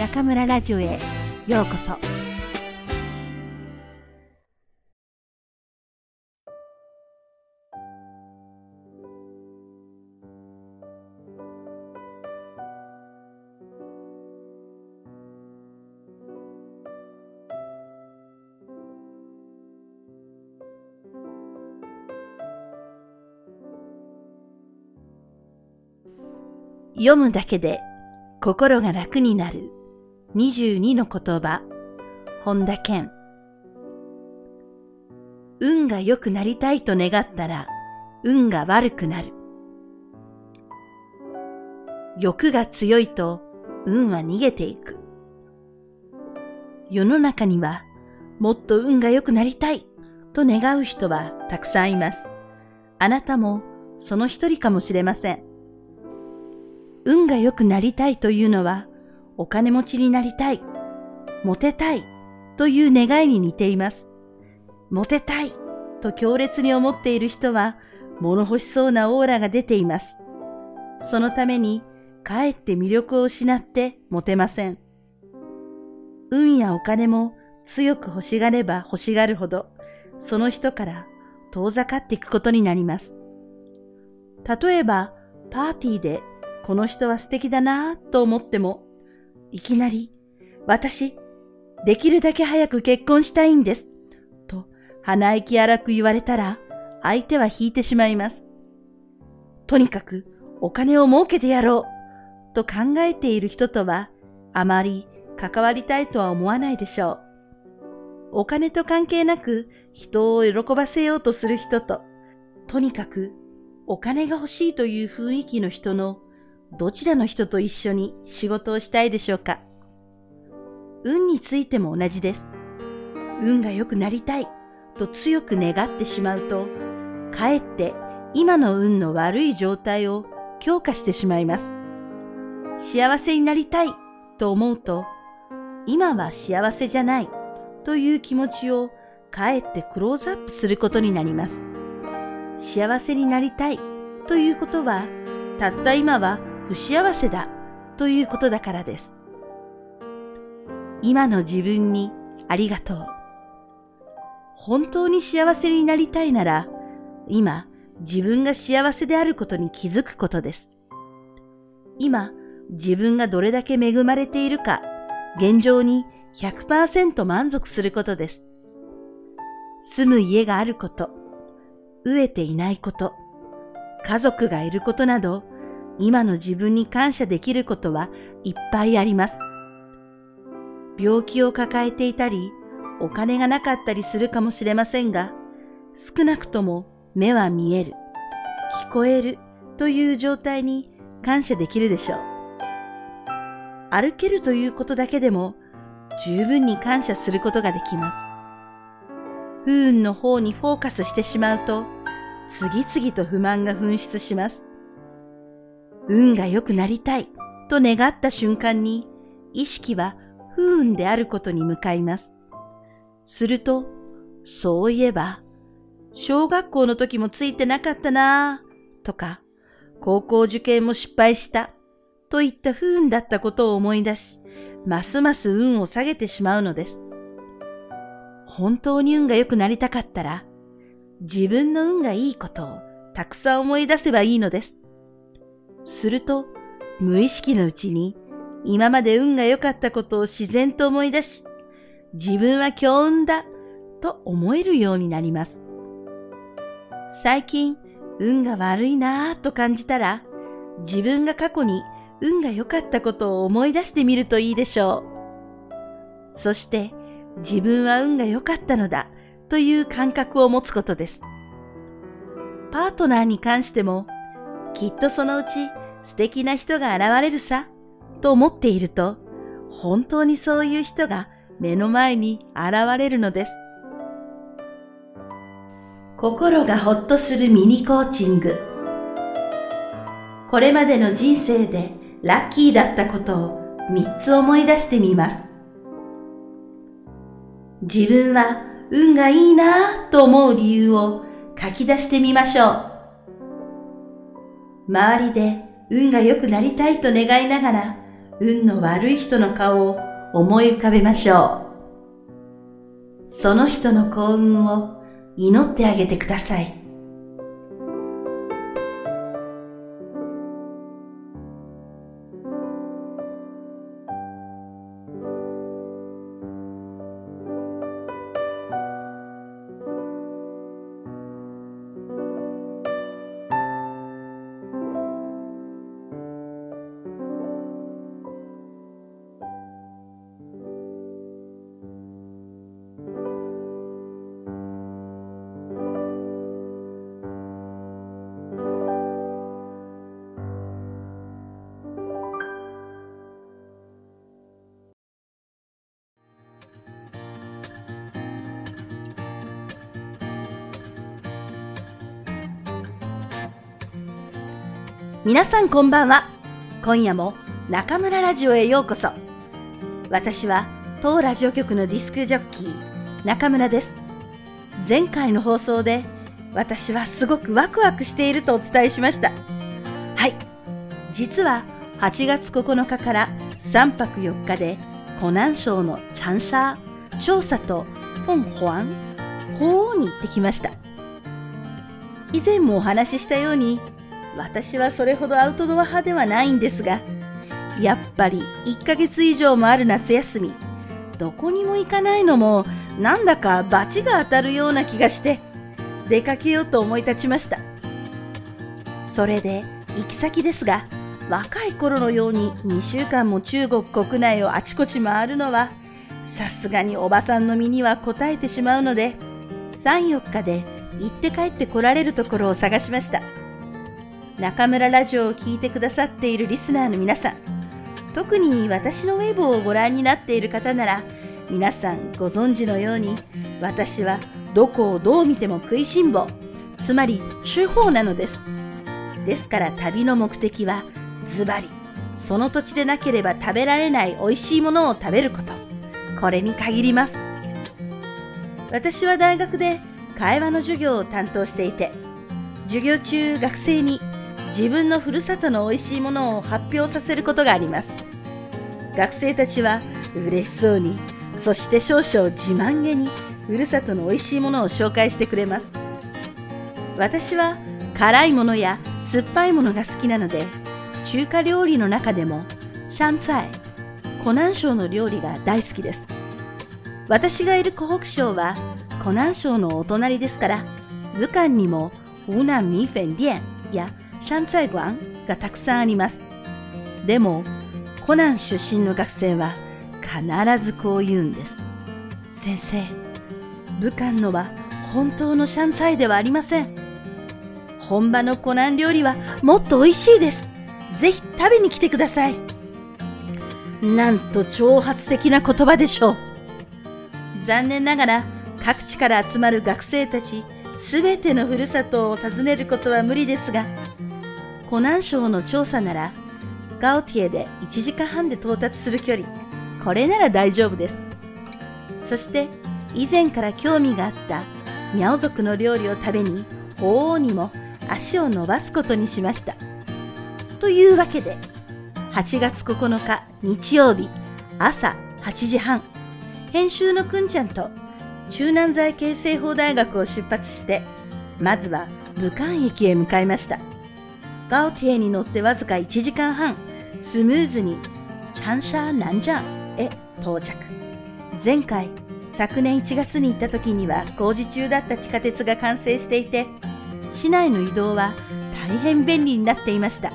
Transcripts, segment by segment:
中村ラジオへようこそ。読むだけで心が楽になる。22の言葉本田健運が良くなりたいと願ったら運が悪くなる欲が強いと運は逃げていく世の中にはもっと運が良くなりたいと願う人はたくさんいます。あなたもその一人かもしれません。運が良くなりたいというのは、お金持ちになりたい、モテたいという願いに似ています。モテたいと強烈に思っている人は、物欲しそうなオーラが出ています。そのために、かえって魅力を失ってモテません。運やお金も強く欲しがれば欲しがるほど、その人から遠ざかっていくことになります。例えば、パーティーでこの人は素敵だなぁと思っても、いきなり、私、できるだけ早く結婚したいんです。と、鼻息荒く言われたら、相手は引いてしまいます。とにかく、お金を儲けてやろう。と考えている人とは、あまり関わりたいとは思わないでしょう。お金と関係なく人を喜ばせようとする人と、とにかくお金が欲しいという雰囲気の人のどちらの人と一緒に仕事をしたいでしょうか？運についても同じです。運が良くなりたいと強く願ってしまうと、かえって今の運の悪い状態を強化してしまいます。幸せになりたいと思うと、今は幸せじゃないという気持ちをかえってクローズアップすることになります。幸せになりたいということは、たった今は不幸せだということだからです。今の自分にありがとう。本当に幸せになりたいなら、今自分が幸せであることに気づくことです。今自分がどれだけ恵まれているか、現状に100%満足することです。住む家があること、飢えていないこと、家族がいることなど、今の自分に感謝できることはいっぱいあります。病気を抱えていたり、お金がなかったりするかもしれませんが、少なくとも目は見える、聞こえるという状態に感謝できるでしょう。歩けるということだけでも十分に感謝することができます。不運の方にフォーカスしてしまうと、次々と不満が噴出します。運が良くなりたいと願った瞬間に、意識は不運であることに向かいます。すると、そういえば、小学校の時もついてなかったなぁ、とか、高校受験も失敗した、といった不運だったことを思い出し、ますます運を下げてしまうのです。本当に運が良くなりたかったら、自分の運がいいことをたくさん思い出せばいいのです。すると、無意識のうちに今まで運が良かったことを自然と思い出し、自分は強運だと思えるようになります。最近、運が悪いなぁと感じたら、自分が過去に運が良かったことを思い出してみるといいでしょう。そして自分は運が良かったのだという感覚を持つことです。パートナーに関してもきっとそのうち素敵な人が現れるさと思っていると本当にそういう人が目の前に現れるのです。心がほっとするミニコーチングこれまでの人生でラッキーだったことを3つ思い出してみます。自分は運がいいなぁと思う理由を書き出してみましょう。周りで運が良くなりたいと願いながら、運の悪い人の顔を思い浮かべましょう。その人の幸運を祈ってあげてください。皆さんこんばんは。今夜も中村ラジオへようこそ。私は当ラジオ局のディスクジョッキー中村です。前回の放送で私はすごくワクワクしているとお伝えしました。はい。実は8月9日から3泊4日で湖南省のチャンシャー、調査とフォン・ホアン、ホーに行ってきました。以前もお話ししたように私はそれほどアウトドア派ではないんですが、やっぱり1ヶ月以上もある夏休み、どこにも行かないのもなんだか罰が当たるような気がして、出かけようと思い立ちました。それで行き先ですが、若い頃のように2週間も中国国内をあちこち回るのは、さすがにおばさんの身には応えてしまうので、3、4日で行って帰って来られるところを探しました。中村ラジオを聴いてくださっているリスナーの皆さん、特に私のウェブをご覧になっている方なら、皆さんご存知のように、私はどこをどう見ても食いしん坊、つまり手法なのです。ですから旅の目的は、ズバリ、その土地でなければ食べられない美味しいものを食べること。これに限ります。私は大学で会話の授業を担当していて、授業中学生に自分のふるさとの美味しいものを発表させることがあります。学生たちは嬉しそうに、そして少々自慢げにふるさとの美味しいものを紹介してくれます。私は辛いものや酸っぱいものが好きなので、中華料理の中でもシャンツァイ、湖南省の料理が大好きです。私がいる湖北省は湖南省のお隣ですから、武漢にも湖南米粉店や山菜館がたくさんあります。でも、コナン出身の学生は必ずこう言うんです。先生、武漢のは本当のシャンツァイではありません。本場のコナン料理はもっと美味しいです。ぜひ食べに来てください。なんと挑発的な言葉でしょう。残念ながら各地から集まる学生たちすべてのふるさとを訪ねることは無理ですが、湖南省の調査なら、ガオティエで1時間半で到達する距離、これなら大丈夫です。そして、以前から興味があったミャオ族の料理を食べに、鳳凰にも足を伸ばすことにしました。というわけで、8月9日日曜日朝8時半、編集のくんちゃんと中南財形成法大学を出発して、まずは武漢駅へ向かいました。ガオティエに乗ってわずか1時間半、スムーズにチャンシャー南ジャンへ到着。前回、昨年1月に行った時には工事中だった地下鉄が完成していて、市内の移動は大変便利になっていました。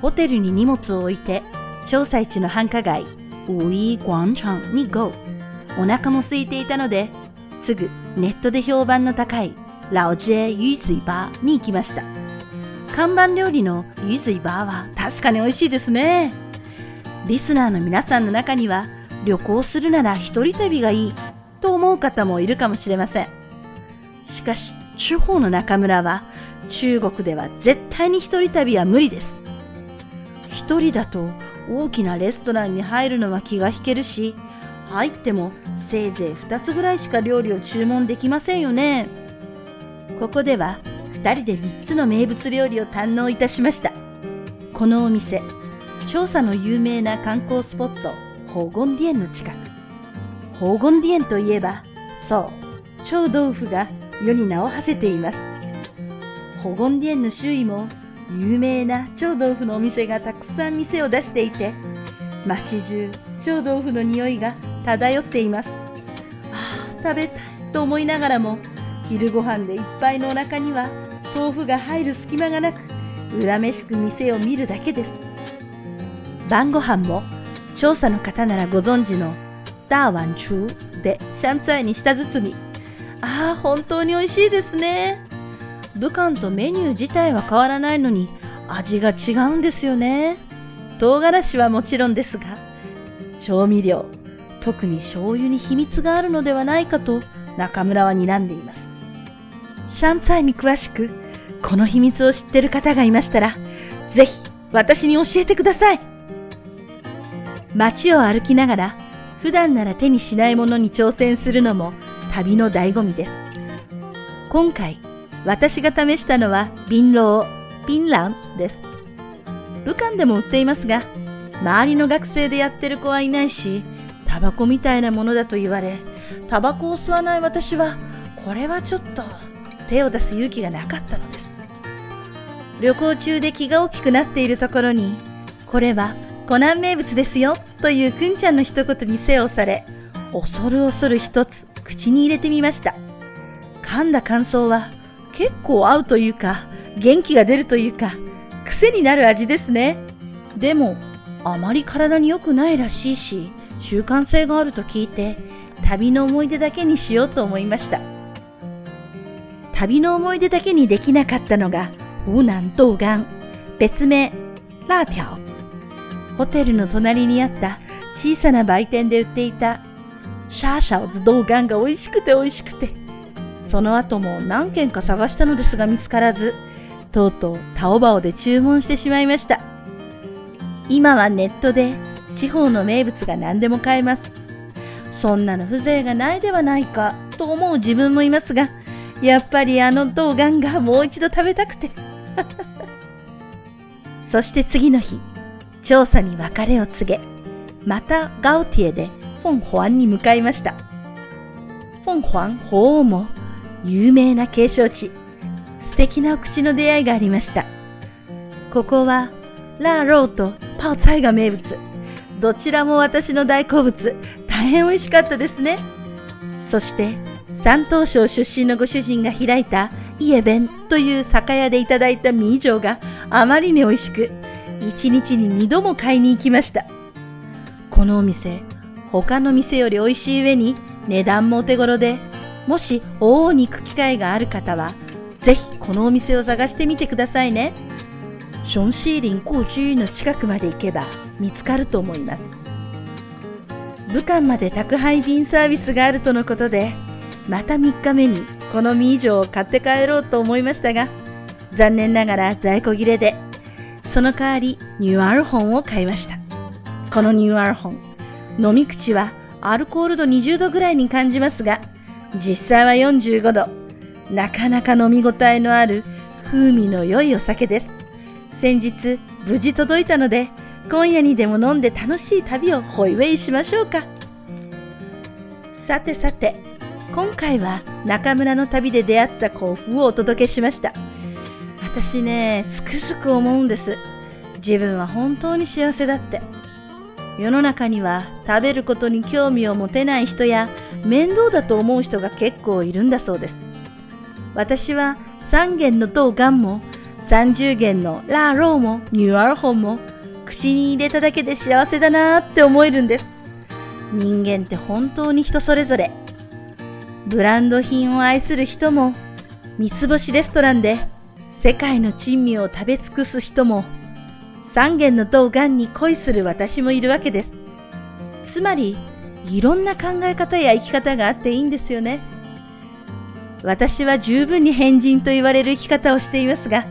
ホテルに荷物を置いて、調査市の繁華街、ウイー广場に GO。お腹も空いていたので、すぐネットで評判の高いラオジェユイズイバーに行きました。看板料理のゆずいバーは確かに美味しいですね。リスナーの皆さんの中には旅行するなら一人旅がいいと思う方もいるかもしれません。しかし、地方の中村は中国では絶対に一人旅は無理です。一人だと大きなレストランに入るのは気が引けるし、入ってもせいぜい2つぐらいしか料理を注文できませんよね。ここでは2人で3つの名物料理を堪能いたしました。このお店、調査の有名な観光スポット、宝厳殿の近く。宝厳殿といえば、そう、超豆腐が世に名を馳せています。宝厳殿の周囲も有名な超豆腐のお店がたくさん店を出していて、街中超豆腐の匂いが漂っています。ああ、食べたいと思いながらも、昼ご飯でいっぱいのお腹には豆腐が入る隙間がなく、恨めしく店を見るだけです。晩ご飯も調査の方ならご存知のダーワンチューでシャンツァイに舌包み。ああ、本当に美味しいですね。武漢とメニュー自体は変わらないのに味が違うんですよね。唐辛子はもちろんですが、調味料、特に醤油に秘密があるのではないかと中村は睨んでいます。シャンツァイに詳しく、この秘密を知ってる方がいましたら、ぜひ私に教えてください。街を歩きながら、普段なら手にしないものに挑戦するのも旅の醍醐味です。今回、私が試したのは、ビンロー、ピンランです。武漢でも売っていますが、周りの学生でやってる子はいないし、タバコみたいなものだと言われ、タバコを吸わない私は、これはちょっと手を出す勇気がなかったの。旅行中で気が大きくなっているところに、これは湖南名物ですよというくんちゃんの一言に背をされ、恐る恐る一つ口に入れてみました。噛んだ感想は結構合うというか、元気が出るというか、癖になる味ですね。でも、あまり体に良くないらしいし、習慣性があると聞いて、旅の思い出だけにしようと思いました。旅の思い出だけにできなかったのが、湖南豆干、別名、ラーティャオ。ホテルの隣にあった小さな売店で売っていた、シャーシャオズ豆干が美味しくて美味しくて、その後も何軒か探したのですが見つからず、とうとうタオバオで注文してしまいました。今はネットで地方の名物が何でも買えます。そんなの風情がないではないかと思う自分もいますが、やっぱりあの冬瓜がもう一度食べたくて。そして次の日、調査に別れを告げ、またガウティエでフォン・ホアンに向かいました。フォン・ホアン法王も有名な景勝地、素敵なお口の出会いがありました。ここはラーローとパオツァイが名物。どちらも私の大好物。大変美味しかったですね。そして山東省出身のご主人が開いたイエベンという酒屋でいただいたミージョがあまりに美味しく、一日に二度も買いに行きました。このお店、他の店より美味しい上に値段もお手頃で、もし大王に行く機会がある方は、ぜひこのお店を探してみてくださいね。ションシーリン故居の近くまで行けば見つかると思います。武漢まで宅配便サービスがあるとのことで、また3日目にこの実以上を買って帰ろうと思いましたが、残念ながら在庫切れで、その代わりニューアルホンを買いました。このニューアルホン、飲み口はアルコール度20度ぐらいに感じますが、実際は45度。なかなか飲み応えのある風味の良いお酒です。先日無事届いたので、今夜にでも飲んで楽しい旅をホイウェイしましょうか。さてさて、今回は中村の旅で出会った幸福をお届けしました。私ね、つくづく思うんです。自分は本当に幸せだって。世の中には食べることに興味を持てない人や面倒だと思う人が結構いるんだそうです。私は3軒の豆干も30軒のラーローもニューアルホンも口に入れただけで幸せだなって思えるんです。人間って本当に人それぞれブランド品を愛する人も、三つ星レストランで世界の珍味を食べ尽くす人も、三軒の塔がんに恋する私もいるわけです。つまり、いろんな考え方や生き方があっていいんですよね。私は十分に変人と言われる生き方をしていますが、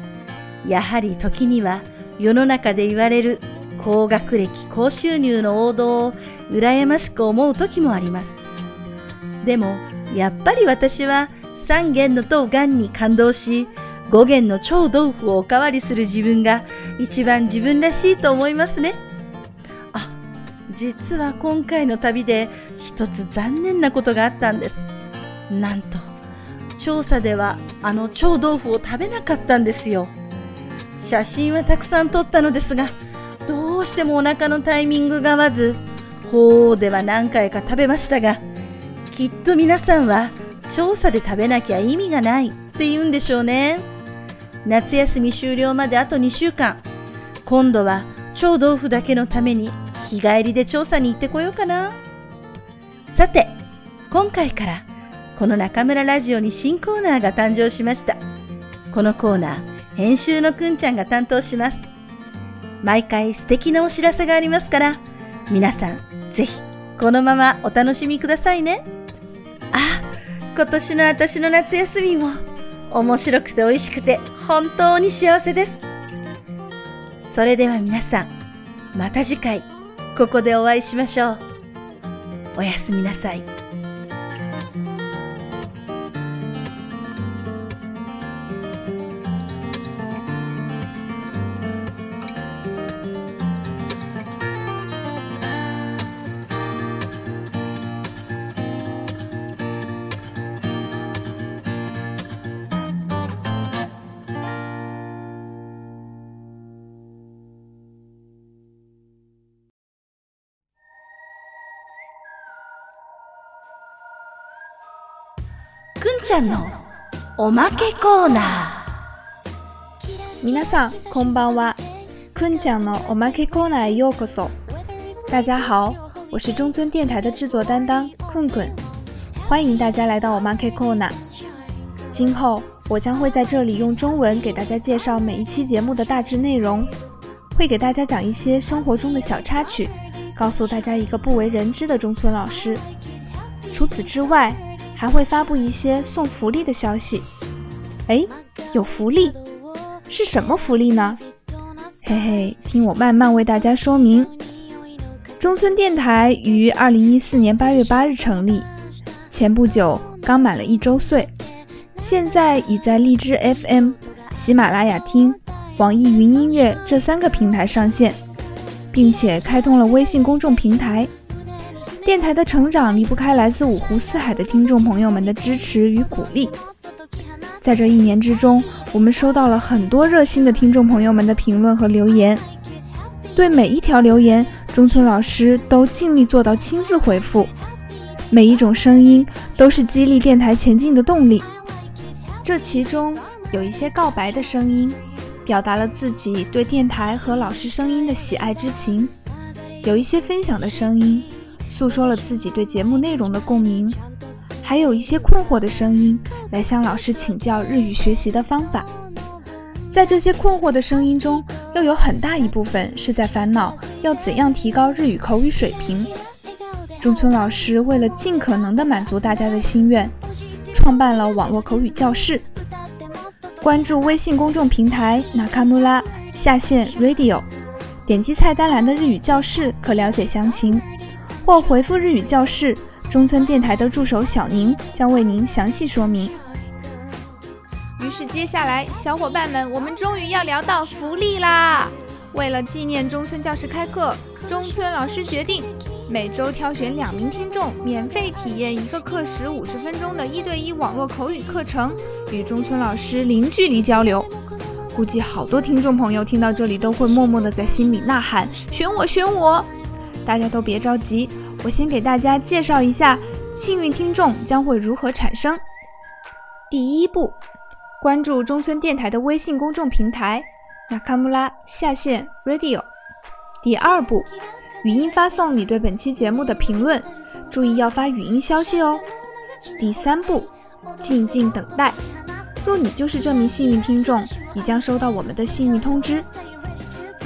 やはり時には世の中で言われる高学歴、高収入の王道を羨ましく思う時もあります。でも、やっぱり私は3軒の豆がんに感動し、5軒の超豆腐をおかわりする自分が一番自分らしいと思いますね。あ実は今回の旅で一つ残念なことがあったんです。なんと、調査ではあの超豆腐を食べなかったんですよ。写真はたくさん撮ったのですが、どうしてもお腹のタイミングが合わず、ほうでは何回か食べましたが、きっと皆さんは調査で食べなきゃ意味がないって言うんでしょうね。夏休み終了まであと2週間。今度は超豆腐だけのために日帰りで調査に行ってこようかな。さて、今回からこの中村ラジオに新コーナーが誕生しました。このコーナー、編集のくんちゃんが担当します。毎回素敵なお知らせがありますから、皆さんぜひこのままお楽しみくださいね。あ、今年の私の夏休みも面白くて美味しくて本当に幸せです。それでは皆さん、また次回ここでお会いしましょう。おやすみなさい。んちゃんのおまけコーナー皆さんこんばんはくんちゃんのおまけコーナーへようこそ大家好我是中村电台的制作担当困困欢迎大家来到我妈 K Corner。今后我将会在这里用中文给大家介绍每一期节目的大致内容，会给大家讲一些生活中的小插曲，告诉大家一个不为人知的中村老师。除此之外， 还会发布一些送福利的消息。哎，有福利？是什么福利呢？嘿嘿，听我慢慢为大家说明。中村电台于二零一四年八月八日成立，前不久刚满了一周岁，现在已在荔枝 FM、喜马拉雅听、网易云音乐这三个平台上线，并且开通了微信公众平台。电台的成长离不开来自五湖四海的听众朋友们的支持与鼓励。在这一年之中，我们收到了很多热心的听众朋友们的评论和留言。对每一条留言，中村老师都尽力做到亲自回复。每一种声音都是激励电台前进的动力。这其中有一些告白的声音，表达了自己对电台和老师声音的喜爱之情；有一些分享的声音。诉说了自己对节目内容的共鸣，还有一些困惑的声音来向老师请教日语学习的方法。在这些困惑的声音中，又有很大一部分是在烦恼要怎样提高日语口语水平。中村老师为了尽可能的满足大家的心愿，创办了网络口语教室。关注微信公众平台 Nakamura 下线 Radio，点击菜单栏的日语教室可了解详情。或回复日语教室，中村电台的助手小宁将为您详细说明。于是接下来，小伙伴们，我们终于要聊到福利啦！为了纪念中村教室开课，中村老师决定每周挑选两名听众，免费体验一个课时五十分钟的一对一网络口语课程，与中村老师零距离交流。估计好多听众朋友听到这里都会默默的在心里呐喊：选我，选我！大家都别着急，我先给大家介绍一下幸运听众将会如何产生。第一步，关注中村电台的微信公众平台 Nakamura 下线 Radio。第二步，语音发送你对本期节目的评论，注意要发语音消息哦。第三步，静静等待。若你就是这名幸运听众，你将收到我们的幸运通知。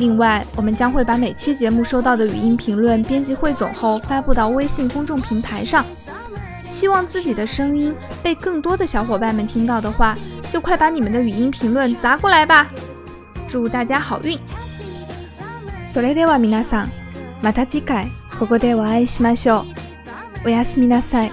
另外，我们将会把每期节目收到的语音评论编辑汇总后发布到微信公众平台上。希望自己的声音被更多的小伙伴们听到的话，就快把你们的语音评论砸过来吧！祝大家好运。それでは皆さん、また次回ここでお会いしましょう。おやすみなさい。